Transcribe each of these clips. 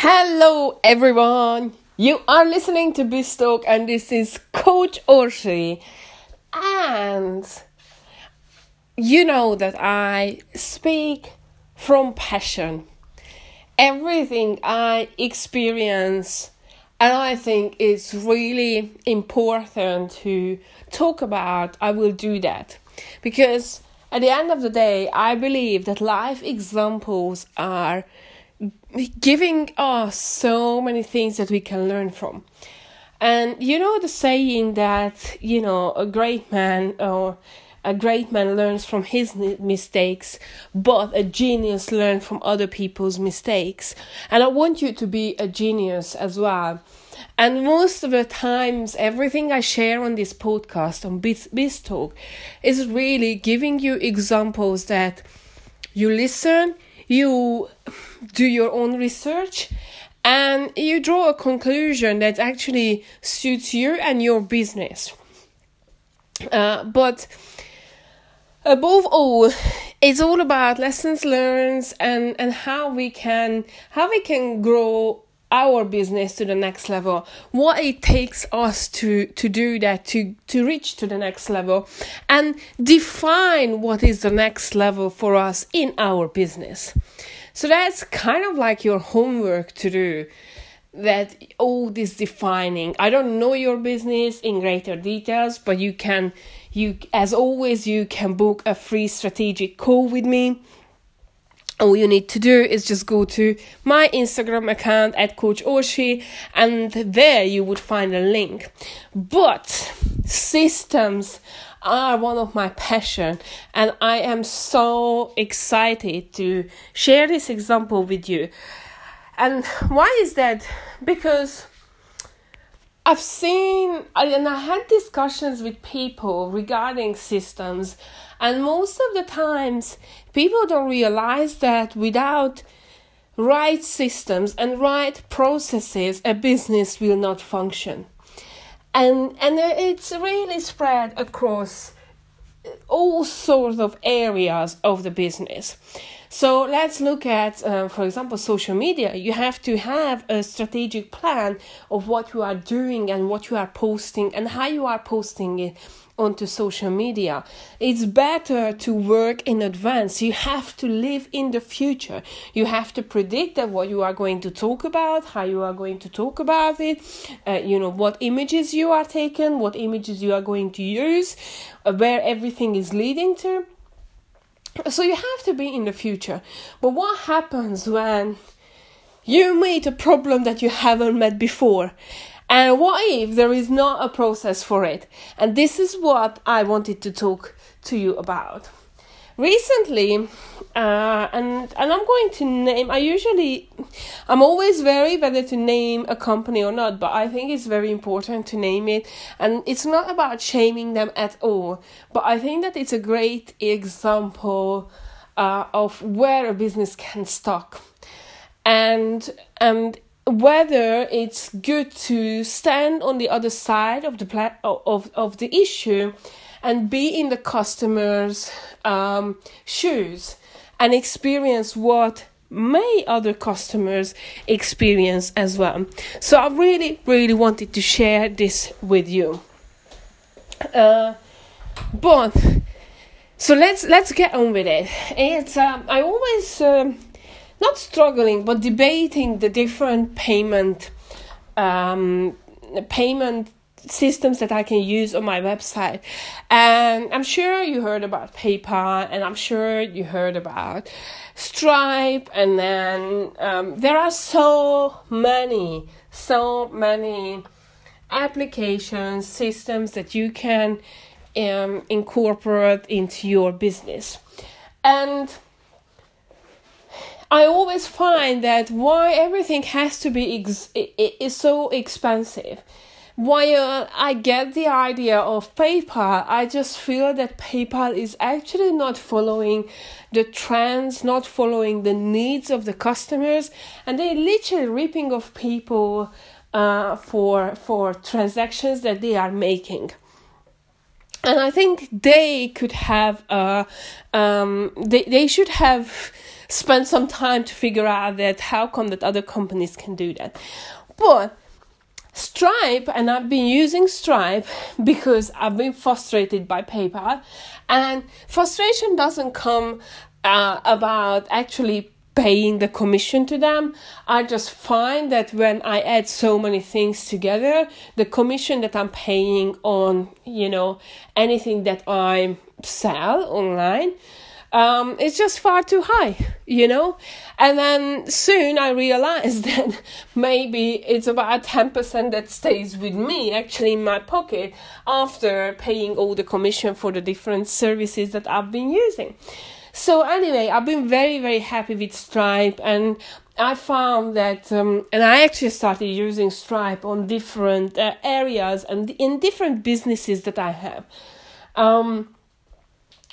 Hello, everyone. You are listening to Biztalk, and this is Coach Orshi. And you know that I speak from passion. Everything I experience, and I think it's really important to talk about, I will do that. Because at the end of the day, I believe that life examples are giving us so many things that we can learn from. And you know the saying that, you know, a great man or a great man learns from his mistakes, but a genius learns from other people's mistakes. And I want you to be a genius as well. And most of the times, everything I share on this podcast, on Biz, Biz Talk, is really giving you examples that you listen, you do your own research and you draw a conclusion that actually suits you and your business. Uh, but above all, it's all about lessons learned and, and how we can how we can grow our business to the next level what it takes us to to do that to to reach to the next level and define what is the next level for us in our business. So that's kind of like your homework to do that all this defining. I don't know your business in greater details but you can you as always you can book a free strategic call with me all you need to do is just go to my Instagram account at Coach Oshi, and there you would find a link. But systems are one of my passion, and I am so excited to share this example with you. And why is that? Because I've seen and I had discussions with people regarding systems, and most of the times people don't realize that without right systems and right processes, a business will not function. And and it's really spread across all sorts of areas of the business. So let's look at, uh, for example, social media. You have to have a strategic plan of what you are doing and what you are posting and how you are posting it onto social media. It's better to work in advance. You have to live in the future. You have to predict that what you are going to talk about, how you are going to talk about it, uh, you know, what images you are taking, what images you are going to use, uh, where everything is leading to so you have to be in the future. But what happens when you meet a problem that you haven't met before? And what if there is not a process for it? And this is what I wanted to talk to you about. Recently uh, and and i'm going to name i usually i'm always very whether to name a company or not but i think it's very important to name it. And it's not about shaming them at all but i think that it's a great example uh, of where a business can stock and and whether it's good to stand on the other side of the pla- of of the issue and be in the customer's um, shoes and experience what may other customers experience as well. So I really, really wanted to share this with you. Uh, but so let's let's get on with it. It's um, I always um, not struggling but debating the different payment um, payment systems that I can use on my website. And I'm sure you heard about PayPal, and I'm sure you heard about Stripe, and then um, there are so many, so many applications, systems that you can um, incorporate into your business. And I always find that why everything has to be ex- is so expensive while I get the idea of PayPal, I just feel that PayPal is actually not following the trends, not following the needs of the customers, and they're literally ripping off people uh, for for transactions that they are making. And I think they could have, uh, um, they they should have spend some time to figure out that how come that other companies can do that. But Stripe, and I've been using Stripe because I've been frustrated by PayPal, and frustration doesn't come uh, about actually paying the commission to them. I just find that when I add so many things together, the commission that I'm paying on, you know, anything that I sell online um, it's just far too high, you know? And then soon I realized that maybe it's about 10% that stays with me actually in my pocket after paying all the commission for the different services that I've been using. So, anyway, I've been very, very happy with Stripe and I found that, um, and I actually started using Stripe on different uh, areas and in different businesses that I have. Um,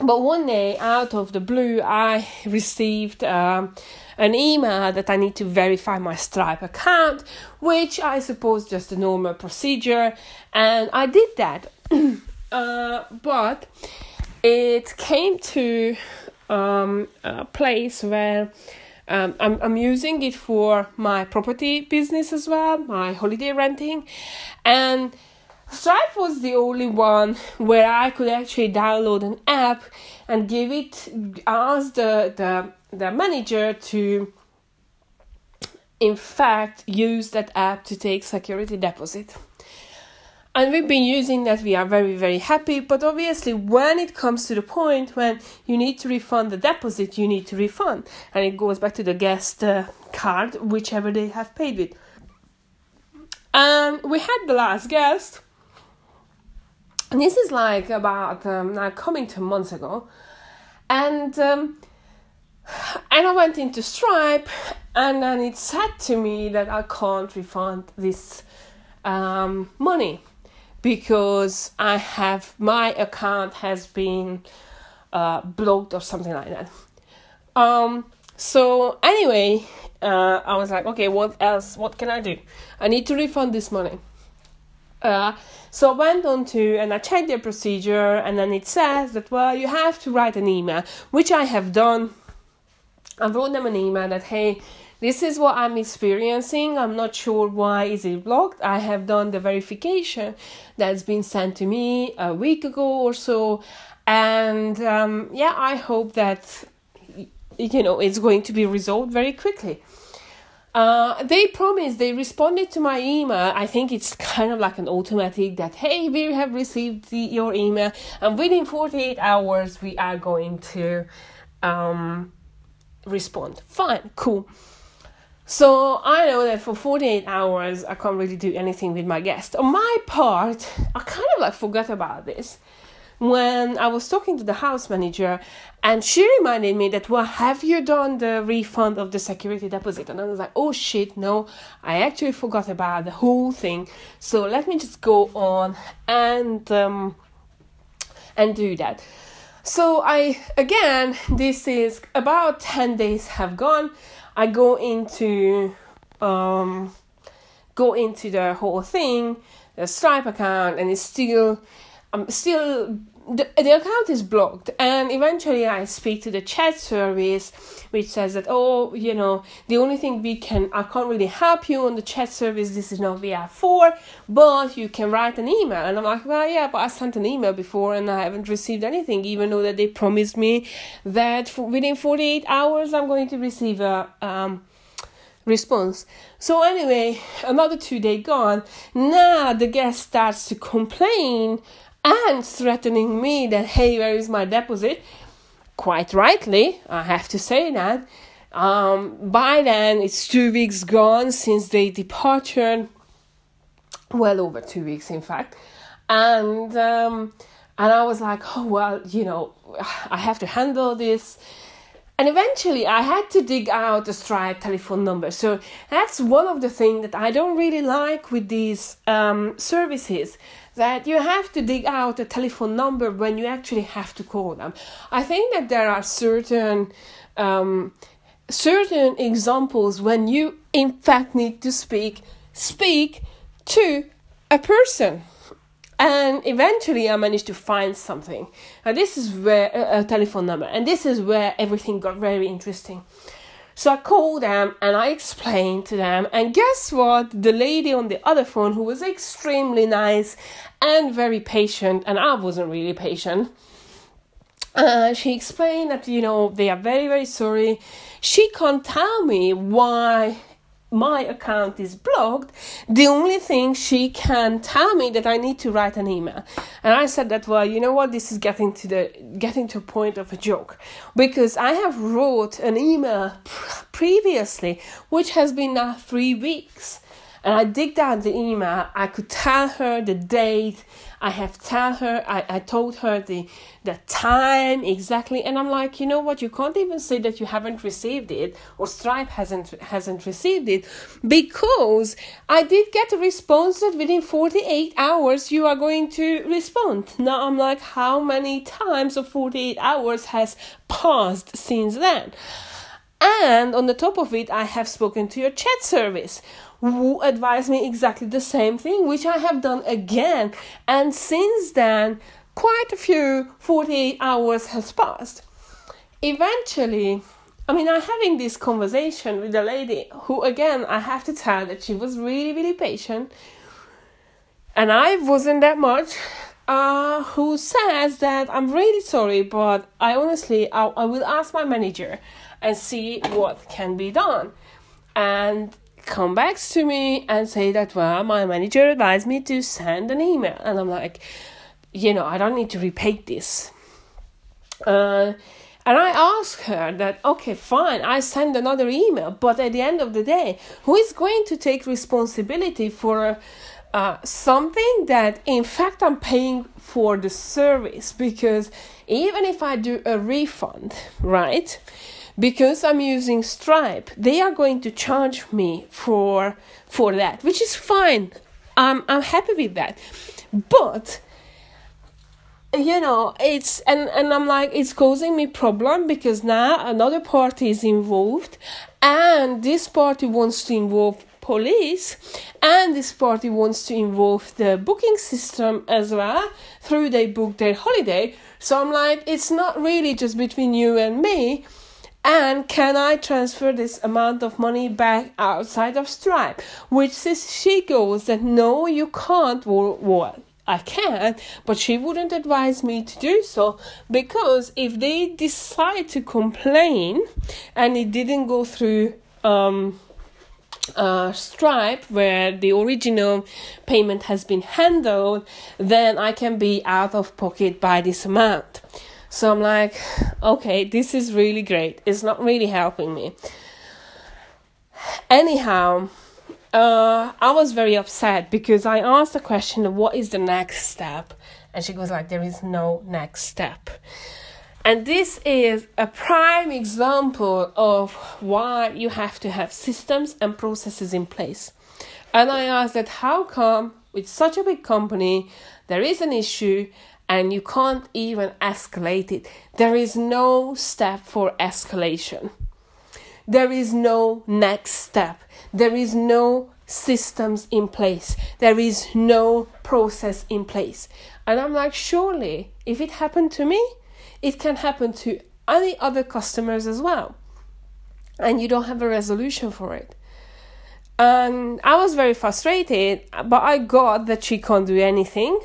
but one day, out of the blue, I received um, an email that I need to verify my Stripe account, which I suppose just a normal procedure, and I did that. uh, but it came to um, a place where um, I'm, I'm using it for my property business as well, my holiday renting, and Stripe was the only one where I could actually download an app and give it, ask the, the, the manager to, in fact, use that app to take security deposit. And we've been using that, we are very, very happy. But obviously, when it comes to the point when you need to refund the deposit, you need to refund. And it goes back to the guest uh, card, whichever they have paid with. And we had the last guest and this is like about um, now coming to months ago, and um, and I went into Stripe, and then it said to me that I can't refund this um, money because I have my account has been uh, blocked or something like that. Um, so anyway, uh, I was like, okay, what else? What can I do? I need to refund this money. Uh, so I went on to and I checked their procedure, and then it says that well, you have to write an email, which I have done. I wrote them an email that hey, this is what I'm experiencing. I'm not sure why is it blocked. I have done the verification that's been sent to me a week ago or so, and um, yeah, I hope that you know it's going to be resolved very quickly. Uh, they promised, they responded to my email. I think it's kind of like an automatic that, hey, we have received the, your email, and within 48 hours, we are going to um, respond. Fine, cool. So I know that for 48 hours, I can't really do anything with my guest. On my part, I kind of like forgot about this when I was talking to the house manager and she reminded me that, well, have you done the refund of the security deposit? And I was like, oh shit, no, I actually forgot about the whole thing. So let me just go on and, um, and do that. So I, again, this is about 10 days have gone. I go into, um, go into the whole thing, the Stripe account, and it's still, I'm still the, the account is blocked and eventually i speak to the chat service which says that oh you know the only thing we can i can't really help you on the chat service this is not vr4 but you can write an email and i'm like well yeah but i sent an email before and i haven't received anything even though that they promised me that within 48 hours i'm going to receive a um, response. So anyway, another two day gone. Now the guest starts to complain and threatening me that, hey, where is my deposit? Quite rightly, I have to say that. Um, by then, it's two weeks gone since they departed. Well over two weeks, in fact. And um, and I was like, oh well, you know, I have to handle this. And eventually, I had to dig out the Stripe telephone number. So that's one of the things that I don't really like with these um, services that you have to dig out a telephone number when you actually have to call them. I think that there are certain um, certain examples when you in fact need to speak speak to a person and eventually I managed to find something. And this is where a, a telephone number, and this is where everything got very interesting. So I called them and I explained to them, and guess what? The lady on the other phone, who was extremely nice and very patient, and I wasn't really patient. Uh, she explained that you know they are very very sorry. She can't tell me why my account is blocked, the only thing she can tell me that I need to write an email. And I said that well, you know what, this is getting to the getting to a point of a joke because I have wrote an email previously which has been now 3 weeks and I dig down the email. I could tell her the date. I have tell her. I, I told her the the time exactly. And I'm like, you know what? You can't even say that you haven't received it or Stripe hasn't hasn't received it because I did get a response that within 48 hours you are going to respond. Now I'm like, how many times of 48 hours has passed since then? And on the top of it, I have spoken to your chat service who advised me exactly the same thing, which I have done again. And since then, quite a few 48 hours has passed. Eventually, I mean, I'm having this conversation with a lady who, again, I have to tell that she was really, really patient. And I wasn't that much. Uh, who says that I'm really sorry, but I honestly, I, I will ask my manager and see what can be done. And come back to me and say that well my manager advised me to send an email. And i'm like you know i don't need to repeat this. Uh, and i ask her that okay fine i send another email but at the end of the day who is going to take responsibility for uh, something that in fact i'm paying for the service? Because even if i do a refund right because I'm using Stripe, they are going to charge me for for that, which is fine. I'm I'm happy with that. But you know, it's and and I'm like it's causing me problem because now another party is involved and this party wants to involve police and this party wants to involve the booking system as well through they book their holiday so i'm like it's not really just between you and me and can I transfer this amount of money back outside of Stripe? Which says she goes that no, you can't. Well, I can, but she wouldn't advise me to do so because if they decide to complain and it didn't go through um, uh, Stripe where the original payment has been handled, then I can be out of pocket by this amount. So I'm like, okay, this is really great. It's not really helping me. Anyhow, uh, I was very upset because I asked the question of what is the next step, and she goes like, there is no next step. And this is a prime example of why you have to have systems and processes in place. And I asked that how come with such a big company there is an issue and you can't even escalate it. There is no step for escalation. There is no next step. There is no systems in place. There is no process in place. And I'm like, surely, if it happened to me, it can happen to any other customers as well. And you don't have a resolution for it. And I was very frustrated, but I got that she can't do anything.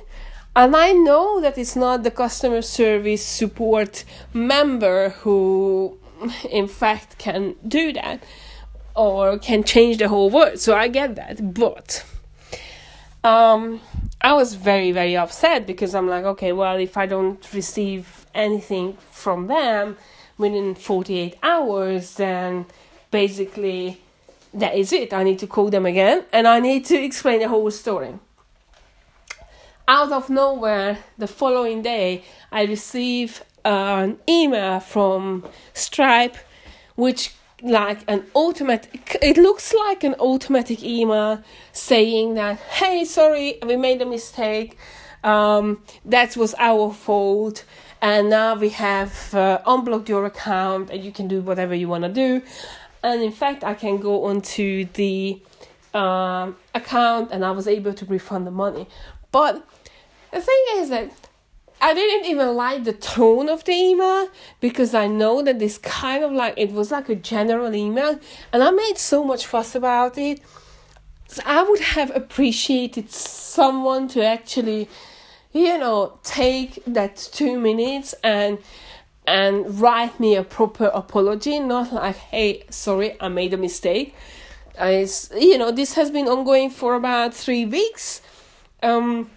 And I know that it's not the customer service support member who, in fact, can do that or can change the whole world. So I get that. But um, I was very, very upset because I'm like, okay, well, if I don't receive anything from them within 48 hours, then basically that is it. I need to call them again and I need to explain the whole story out of nowhere, the following day, I receive an email from Stripe, which like an automatic it looks like an automatic email saying that hey sorry we made a mistake. Um, that was our fault. And now we have uh, unblocked your account and you can do whatever you want to do. And in fact i can go onto the um, account and i was able to refund the money but the thing is that I didn't even like the tone of the email because I know that this kind of like it was like a general email and I made so much fuss about it. So I would have appreciated someone to actually, you know, take that two minutes and and write me a proper apology, not like, hey, sorry, I made a mistake. I, you know, this has been ongoing for about three weeks. Um,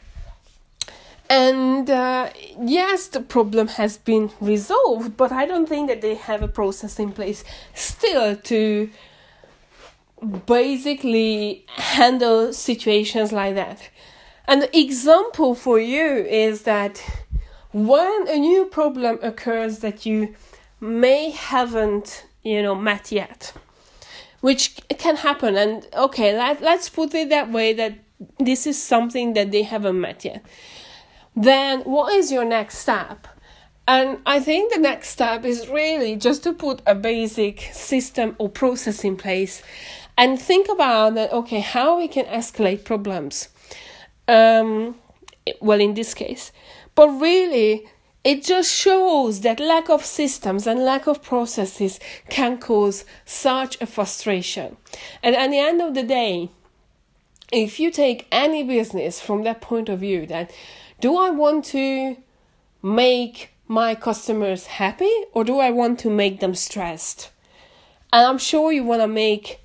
and uh, yes, the problem has been resolved, but I don't think that they have a process in place still to basically handle situations like that. An example for you is that when a new problem occurs that you may haven't, you know, met yet, which can happen, and okay, let, let's put it that way that this is something that they haven't met yet then what is your next step? And I think the next step is really just to put a basic system or process in place and think about that okay, how we can escalate problems. Um, well, in this case, but really, it just shows that lack of systems and lack of processes can cause such a frustration. And at the end of the day, if you take any business from that point of view, that do I want to make my customers happy or do I want to make them stressed? And I'm sure you want to make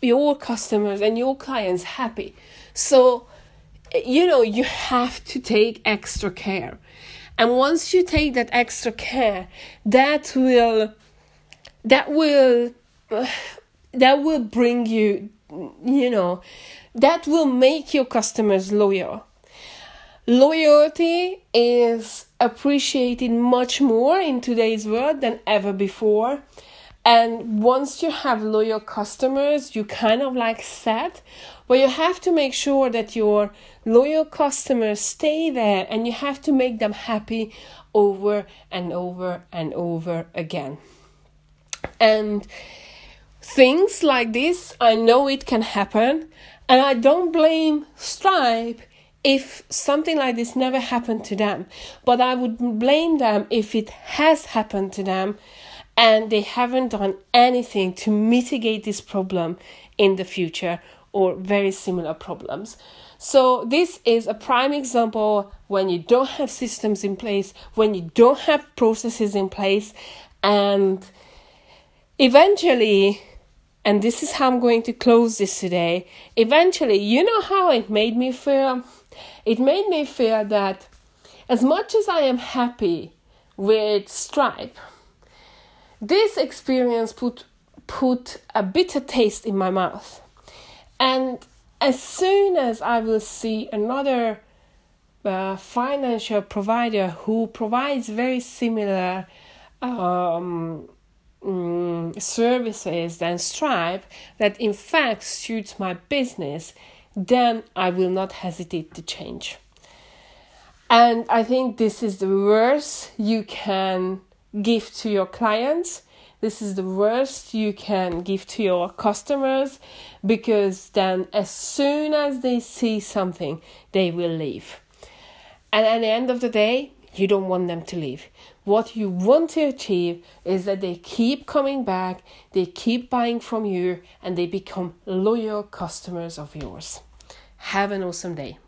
your customers and your clients happy. So, you know, you have to take extra care. And once you take that extra care, that will that will that will bring you you know that will make your customers loyal Loyalty is appreciated much more in today's world than ever before. And once you have loyal customers, you kind of like set, but you have to make sure that your loyal customers stay there and you have to make them happy over and over and over again. And things like this, I know it can happen, and I don't blame Stripe if something like this never happened to them. But I would blame them if it has happened to them and they haven't done anything to mitigate this problem in the future or very similar problems. So, this is a prime example when you don't have systems in place, when you don't have processes in place, and eventually, and this is how I'm going to close this today. Eventually, you know how it made me feel? It made me feel that as much as I am happy with Stripe, this experience put put a bitter taste in my mouth. And as soon as I will see another uh, financial provider who provides very similar um, mm, services than Stripe that in fact suits my business, then I will not hesitate to change. And I think this is the worst you can give to your clients. This is the worst you can give to your customers because then, as soon as they see something, they will leave. And at the end of the day, you don't want them to leave. What you want to achieve is that they keep coming back, they keep buying from you, and they become loyal customers of yours. Have an awesome day.